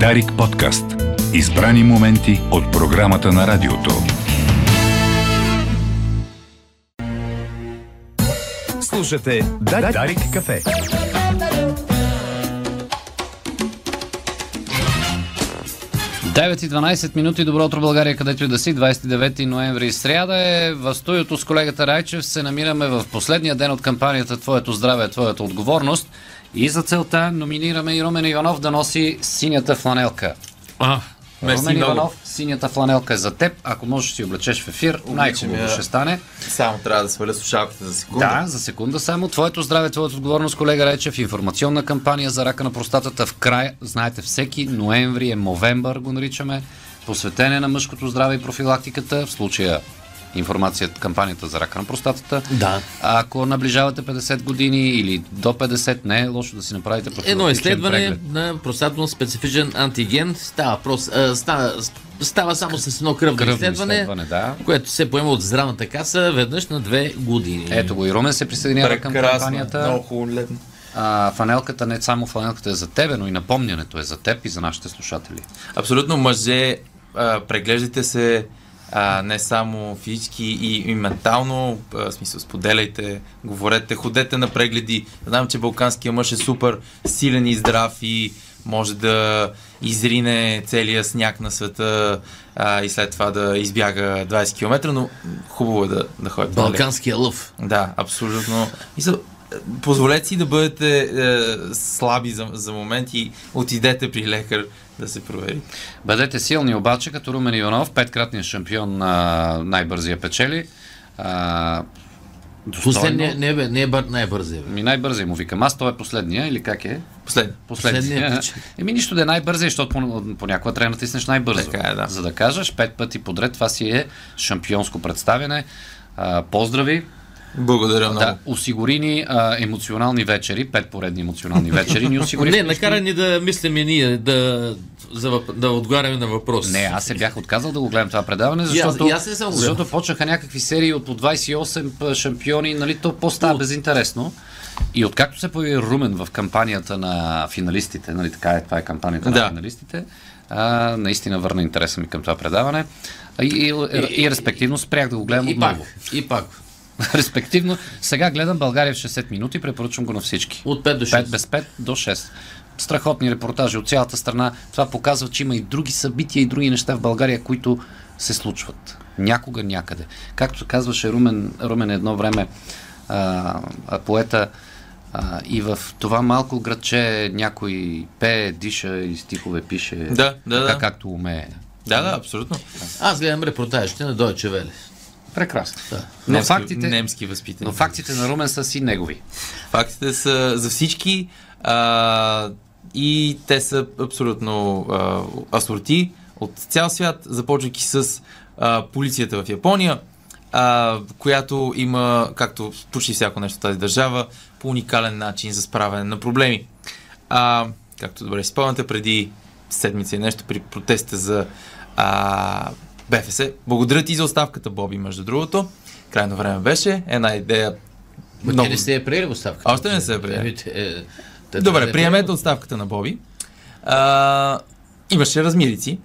Дарик подкаст. Избрани моменти от програмата на радиото. Слушате Дарик кафе. Девет и 12 минути. Добро утро, България, където и да си. 29 ноември сряда е. В студиото с колегата Райчев се намираме в последния ден от кампанията Твоето здраве, Твоята отговорност. И за целта номинираме и Румен Иванов да носи синята фланелка. А, Румен много. Иванов, синята фланелка е за теб. Ако можеш да си облечеш в ефир, най-хубаво ще стане. Само трябва да сваля слушалките за секунда. Да, за секунда само. Твоето здраве, твоята отговорност, колега Речев, информационна кампания за рака на простатата в края. Знаете, всеки ноември е Мовембър, го наричаме. Посветение на мъжкото здраве и профилактиката. В случая информацията, кампанията за рака на простатата. Да. Ако наближавате 50 години или до 50, не е лошо да си направите Едно изследване преглед. на простатно специфичен антиген става, прос, а, става, става само с едно кръвно, Кръвно изследване, изследване, да. което се поема от здравната каса веднъж на две години. Ето го и Румен се присъединява към кампанията. Много хубаво летно. А, фанелката не само фанелката е за тебе, но и напомнянето е за теб и за нашите слушатели. Абсолютно мъже, а, преглеждайте се а, не само физически и, и ментално, а, смисъл споделяйте, говорете, ходете на прегледи. Знам, че балканския мъж е супер силен и здрав и може да изрине целия сняг на света а, и след това да избяга 20 км, но хубаво е да, да ходите. на лекар. Балканския лъв. Да, абсолютно. Мисля, позволете си да бъдете е, слаби за, за момент и отидете при лекар да се провери. Бъдете силни обаче, като Румен Иванов, петкратният шампион на най-бързия печели. А, достойно. Последния, не, бе, не е бър, най-бързия. Бе. Ми най-бързия му викам. Аз той е последния или как е? Последно. Последния. Последният печели. Еми нищо да е най-бързия, защото пон- понякога трябва да натиснеш най-бързо. Така е, да. За да кажеш пет пъти подред, това си е шампионско представяне. А, поздрави! Благодаря много. Да, осигури ни а, емоционални вечери, пет поредни емоционални вечери. Ни осигури Не, накара ни да мислим и ние, да, за, въп- да отговаряме на въпроси. Не, аз се бях отказал да го гледам това предаване, И аз- защото, и аз не съм защото почнаха някакви серии от по 28 п- шампиони, нали, то по-става безинтересно. И откакто се появи Румен в кампанията на финалистите, нали така е, това е кампанията Да. на финалистите, а, наистина върна интереса ми към това предаване. И, и, и, и респективно спрях да го гледам И пак, отново. и пак. респективно, сега гледам България в 60 минути, препоръчвам го на всички. От 5 до 5 6. без 5 до 6. Страхотни репортажи от цялата страна. Това показва, че има и други събития и други неща в България, които се случват. Някога, някъде. Както казваше Румен, Румен едно време, а, а, поета, а, и в това малко градче някой пее, диша и стихове пише. Да, да, така да. както умее. Да, да, абсолютно. Аз гледам репортажите на Deutsche Welle. Прекрасно. Да. Но немски, фактите, немски възпитани. но фактите на Румен са си негови. Фактите са за всички а, и те са абсолютно а, асорти от цял свят, започвайки с а, полицията в Япония, а, която има, както почти всяко нещо в тази държава, по уникален начин за справяне на проблеми. А, както добре си спомняте, преди седмица и нещо при протеста за а, БФС. Благодаря ти за оставката, Боби, между другото. Крайно време беше. Една идея Ма те не сте я приели оставката. Още не приели. Те- е, те трябва Добре, приемете оставката на Боби. А, имаше размирици,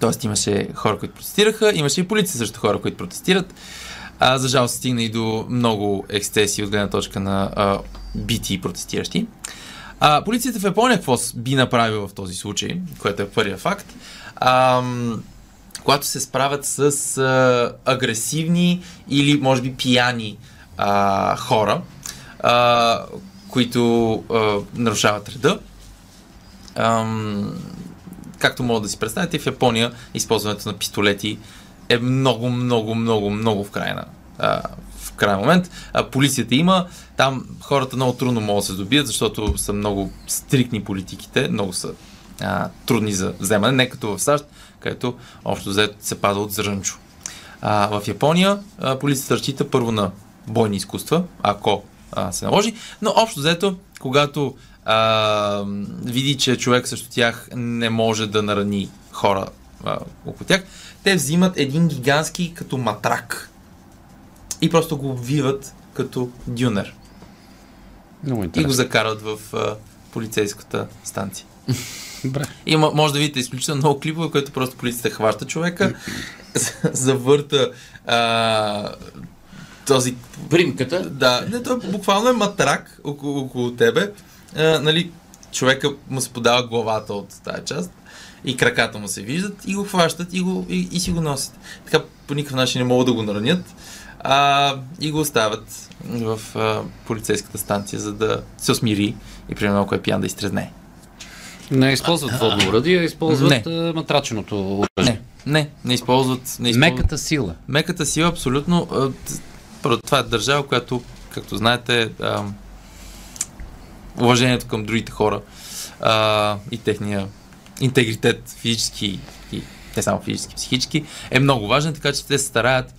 т.е. имаше хора, които протестираха, имаше и полиция също хора, които протестират. А, за жалост стигна и до много ексцеси от гледна точка на а, бити и протестиращи. А, полицията в Япония какво би направила в този случай, което е първият факт? Ам, когато се справят с а, агресивни или може би пияни а, хора, а, които а, нарушават реда. Ам, както мога да си представите, в Япония използването на пистолети е много, много, много, много в крайна. А, в крайен момент. А, полицията има. Там хората много трудно могат да се добият, защото са много стрикни политиките, много са а, трудни за вземане, не като в САЩ, където общо взето се пада от зрънчо. А, в Япония а, полицията разчита първо на бойни изкуства, ако а, се наложи, но общо взето, когато а, види, че човек срещу тях не може да нарани хора а, около тях, те взимат един гигантски като матрак и просто го обвиват като дюнер Много и го закарват в а, полицейската станция. Добре. Има, може да видите изключително много клипове, които просто полицията хваща човека, завърта а, този Примката. да, не, той буквално е матрак около, около тебе. А, нали, човека му се подава главата от тази част и краката му се виждат и го хващат и, го, и, и си го носят. Така по никакъв начин не могат да го наранят а, и го оставят в а, полицейската станция, за да се усмири и примерно ако е пиян да изтрезне. Не използват водно оръдие, а използват Не. матраченото оръжие. Не, не, не използват. Не използват Меката сила. Меката сила абсолютно. това е държава, която, както знаете, уважението към другите хора а, и техния интегритет физически и не само физически, психически, е много важен, така че те се стараят,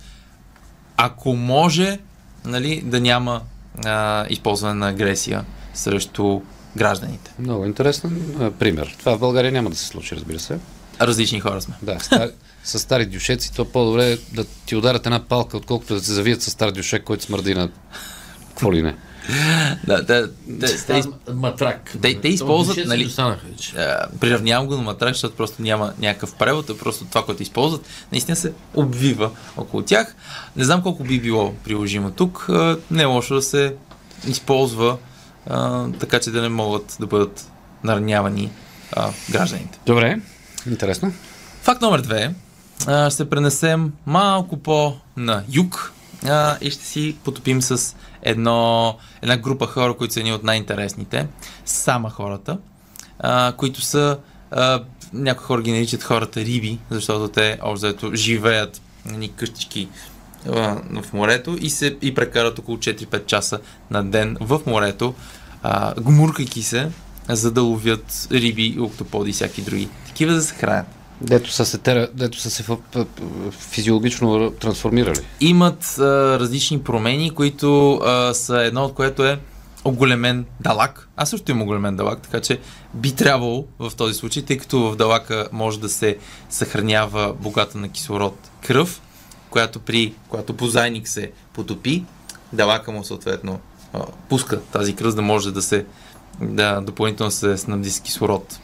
ако може, нали, да няма а, използване на агресия срещу гражданите. Много интересен пример. Това в България няма да се случи, разбира се. Различни хора сме. Да, стар, с стари дюшеци, то по-добре е да ти ударят една палка, отколкото да се завият с стар дюшек, който смърди на какво ли не. Да, те, те, те, матрак. те- те използват, нали, приравнявам го на матрак, защото просто няма някакъв превод, а просто това, което използват, наистина се обвива около тях. Не знам колко би било приложимо тук. Не е лошо да се използва а, така, че да не могат да бъдат наранявани а, гражданите. Добре, интересно. Факт номер две. А, ще се пренесем малко по-на юг а, и ще си потопим с едно, една група хора, които са едни от най-интересните. Сама хората, а, които са а, някои хора ги наричат хората риби, защото те общо живеят на едни къщички а, в морето и се и прекарат около 4-5 часа на ден в морето, а, гмуркайки се, за да ловят риби, октоподи и всяки други. Такива да се хранят. Дето са се, тера, дето са се физиологично трансформирали. имат а, различни промени, които а, са едно от което е оголемен далак. Аз също имам оголемен далак, така че би трябвало в този случай, тъй като в далака може да се съхранява богата на кислород кръв, която при, която позайник се потопи, далака му съответно а, пуска тази кръв, за да може да се да допълнително се снабди с кислород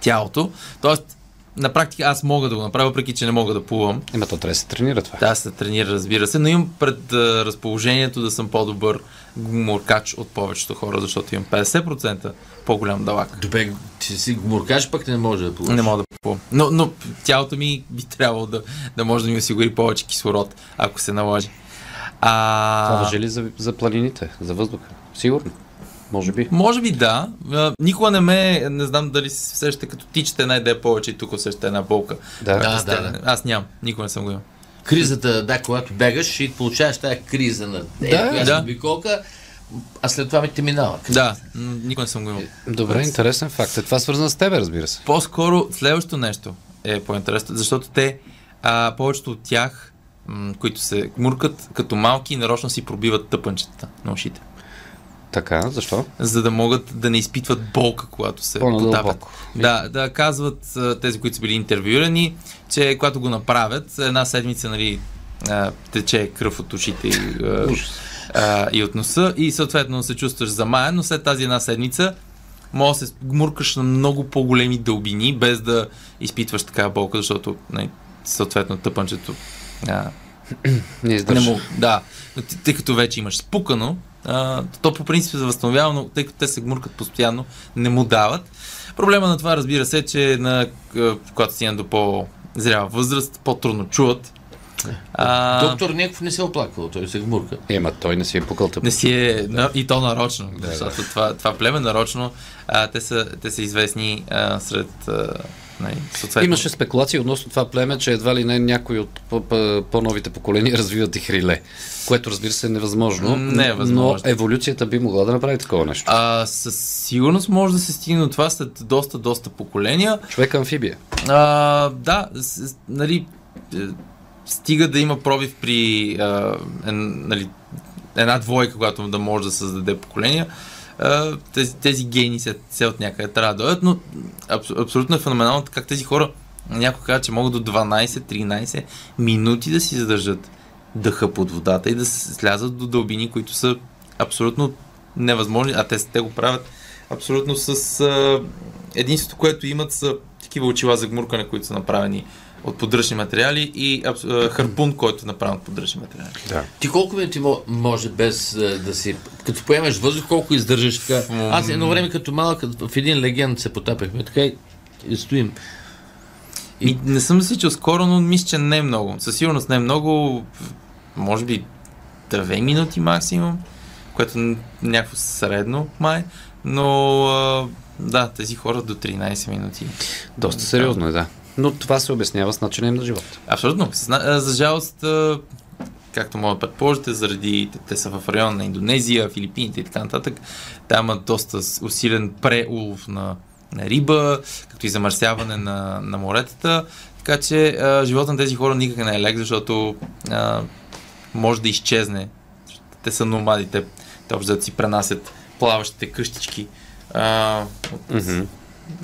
тялото. Тоест, на практика аз мога да го направя, въпреки че не мога да плувам. Ема то трябва да се тренира това. Да, се тренира, разбира се, но имам пред разположението да съм по-добър гуморкач от повечето хора, защото имам 50% по-голям далак. Добре, ти си гмуркаш, пък не може да получиш. Не мога да плувам. Но, но тялото ми би трябвало да, да може да ми осигури повече кислород, ако се наложи. А, Това въжи ли за, за планините, за въздуха? Сигурно. Може би. Може би да. Никога не ме, не знам дали се сещате, като тичате една идея повече и тук усещате една болка. Да. Да, да, да. Аз нямам, никога не съм го имал. Кризата, да, когато бегаш и получаваш тази криза на е, Да, да, обиколка, а след това ми те минава. Да, никога не съм го имал. Добре, интересен факт. Е това свързано с тебе, разбира се. По-скоро следващото нещо е по-интересно, защото те, а, повечето от тях, м- които се муркат като малки, нарочно си пробиват тъпънчетата на ушите. Така, защо? За да могат да не изпитват болка, когато се потапят. Да, да казват тези, които са били интервюирани, че когато го направят, една седмица, нали, тече кръв от ушите и, а, и от носа и съответно се чувстваш замаян, но след тази една седмица може да се гмуркаш на много по-големи дълбини, без да изпитваш такава болка, защото нали, съответно тъпънчето а, Не не му, да, тъй като вече имаш спукано, а, то по принцип се възстановява, но тъй като те се гмуркат постоянно, не му дават. Проблема на това, разбира се, е, че на, когато стигна до по-зрява възраст, по-трудно чуват. А, Доктор Неков не се е оплаквал, той се гмурка. Ема той не си е пукал тъп. не си е, на- и то нарочно, да, защото Това, това племе нарочно, а, те, са, те са известни а, сред а, нали, съответно. Имаше спекулации относно това племе, че едва ли не някои от по- по- по-новите поколения развиват и хриле, което разбира се е невъзможно. Не е възможно. Но еволюцията би могла да направи такова нещо. А, със сигурност може да се стигне до това след доста, доста поколения. Човек амфибия. А, да, с, нали, е, стига да има пробив при а, ен, нали, една двойка, която да може да създаде поколения. Тези, тези гени се, се от някъде трябва да дойдат, но абс, абсолютно е феноменално как тези хора, някой казва, че могат до 12-13 минути да си задържат дъха под водата и да слязат до дълбини, които са абсолютно невъзможни, а те, те го правят абсолютно с единството, което имат са такива очила за гмуркане, които са направени от поддръжни материали и а, харпун, който е направен от поддръжни материали. Да. Ти колко минути мо- може без да си... Като поемеш въздух, колко издържаш така? Аз едно време като малък в един легенд се потапяхме, така и, и стоим. И не съм засичал скоро, но мисля, че не е много. Със сигурност не е много. Може би две минути максимум, което някакво средно май. Но а, да, тези хора до 13 минути. Доста сериозно е, да. Но това се обяснява с начина им на живот. Абсолютно. За жалост, както може да предположите, заради те, са в района на Индонезия, Филипините и така нататък, там има доста усилен преулов на, на риба, като и замърсяване на, на моретата. Така че а, живота на тези хора никак не е лек, защото а, може да изчезне. Те са номади, те, общо си пренасят плаващите къщички а, от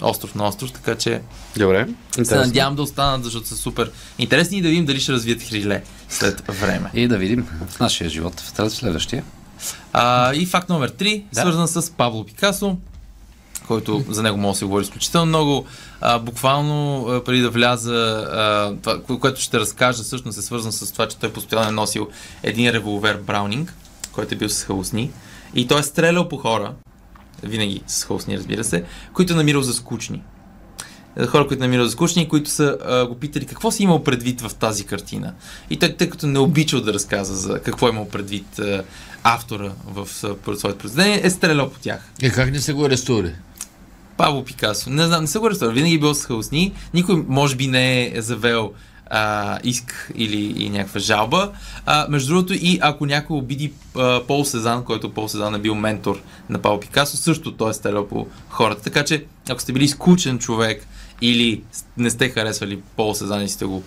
остров на остров, така че Добре. се надявам да останат, защото са супер интересни и да видим дали ще развият хриле след време. И да видим в нашия живот, в следващия. А, и факт номер 3, Да. свързан с Пабло Пикасо, който за него може да се говори изключително много. А, буквално а, преди да вляза, а, това, кое- което ще разкажа, всъщност е свързано с това, че той постоянно е носил един револвер Браунинг, който е бил с хаусни. И той е стрелял по хора, винаги с хаусни, разбира се, които е намирал за скучни. Е, Хора, които намират за скучни, които са а, го питали какво си имал предвид в тази картина. И той, тъй като не обичал да разказва за какво е имал предвид а, автора в своето произведение, е стрелял по тях. Е, как не се го арестували? Пабло Пикасо. Не знам, не са го арестували. Винаги е бил с хаосни. Никой, може би, не е завел а, иск или и някаква жалба. А, между другото, и ако някой обиди а, Пол Сезан, който Пол Сезан е бил ментор на Пабло Пикасо, също той е стрелял по хората. Така че, ако сте били скучен човек или не сте харесвали Пол Сезан и сте го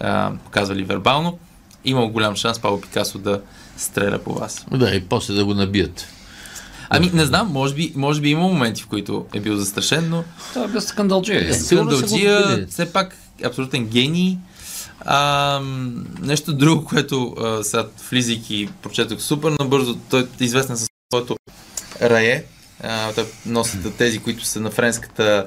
а, показвали вербално, има голям шанс Пабло Пикасо да стреля по вас. Да, и после да го набият. Ами, не знам, може би, може би има моменти, в които е бил застрашен, но Това е без скандалджия. Го Скандалджия, все пак абсолютен гений. А, нещо друго, което а, сега влизайки прочетох супер набързо, той е известен със своето рае. А, той носи тези, които са на френската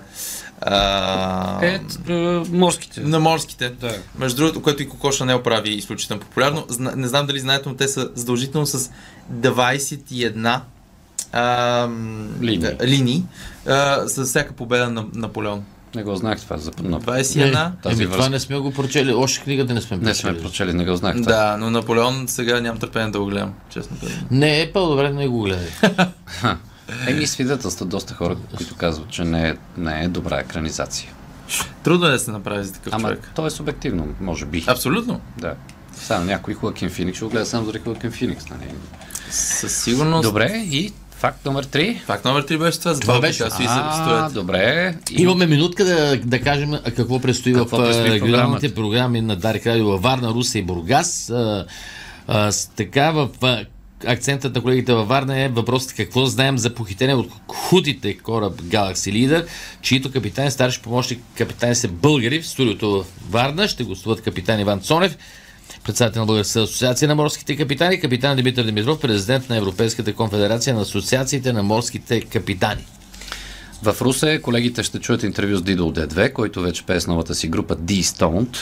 а, Е, е, морските. на морските. Да. Между другото, което и Коко Шанел прави изключително популярно. Зна, не знам дали знаете, но те са задължително с 21 а, Линии. линии а, с всяка победа на Наполеон. Не го знаех това. За... на- 21. Тази Еми, връзка. това не сме го прочели. Още книгата не сме Не прочели. сме прочели, не го знаех това. Да, но Наполеон сега нямам търпение да го гледам, честно казвам. Не, е по-добре не го гледай. Еми свидетелства доста хора, които казват, че не е, не е добра екранизация. Трудно е да се направи за такъв Ама човек. то е субективно, може би. Абсолютно. Да. Сега някой Хоакин Феникс ще го гледа само заради Хоакин Феникс. Нали? Със сигурност. Добре, и факт номер 3. Факт номер 3 беше това. За Това беше. За А, пистолет. добре. И... Имаме минутка да, да кажем какво предстои Какво в предстои програми на Дарик Радио във Варна, Руса и Бургас. А, а, с, така в а, акцентът на колегите във Варна е въпросът какво знаем за похитение от хутите кораб Galaxy Leader, чието капитан старши помощник капитани са българи в студиото в Варна. Ще гостуват капитан Иван Цонев, председател на Българската асоциация на морските капитани, капитан Димитър Димитров, президент на Европейската конфедерация на асоциациите на морските капитани. В Русе колегите ще чуят интервю с Дидо D2, който вече пее с новата си група D-Stoned.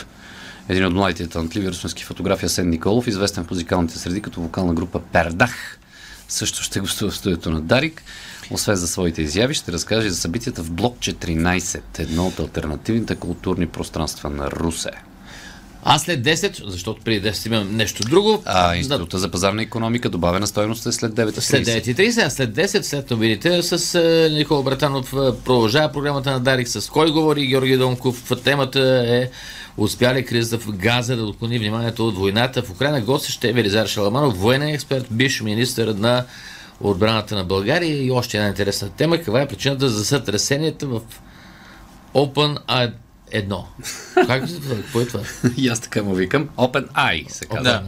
Един от младите талантливи русенски фотографи Асен Николов, известен в музикалните среди като вокална група Пердах, също ще гостува в студиото на Дарик. Освен за своите изяви, ще разкаже за събитията в блок 14, едно от альтернативните културни пространства на Русе. А след 10, защото преди 10 имам нещо друго. А Да, Института за пазарна економика, добавена стойност е след 9.30. След 9.30, а след 10, след новините с Никола Братанов продължава програмата на Дарик с кой говори Георги Донков. Темата е успя ли кризата в Газа да отклони вниманието от войната в Украина. Гост ще е Велизар Шаламанов, военен експерт, бивш министър на отбраната на България и още една интересна тема. Каква е причината за сътресенията в Open 1? Как се това? Какво е това? И аз така му викам. Open Eye се казва. Да.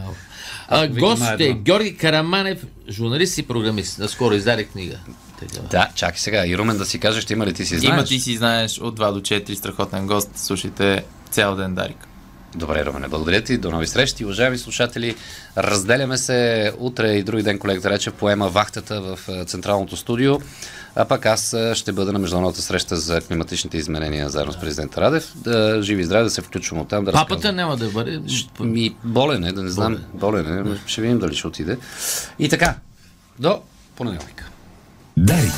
А, гост е едно. Георги Караманев, журналист и програмист. Наскоро издаде книга. Така. Да, чакай сега. И Румен да си каже, ще има ли ти си знаеш? Има ти си знаеш от 2 до 4 страхотен гост. Слушайте цял ден Дарик. Добре, Романе, благодаря ти. До нови срещи. Уважаеми слушатели, разделяме се утре и други ден колегата Рече поема вахтата в е, Централното студио, а пък аз е, ще бъда на международната среща за климатичните изменения заедно с президента Радев. Да живи и здраве, да се включвам от там. Да Папата разказвам. няма да бъде. Ми, болен е, да не знам. Болен е, ще видим дали ще отиде. И така, до понеделника. Дарик.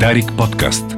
Дарик подкаст.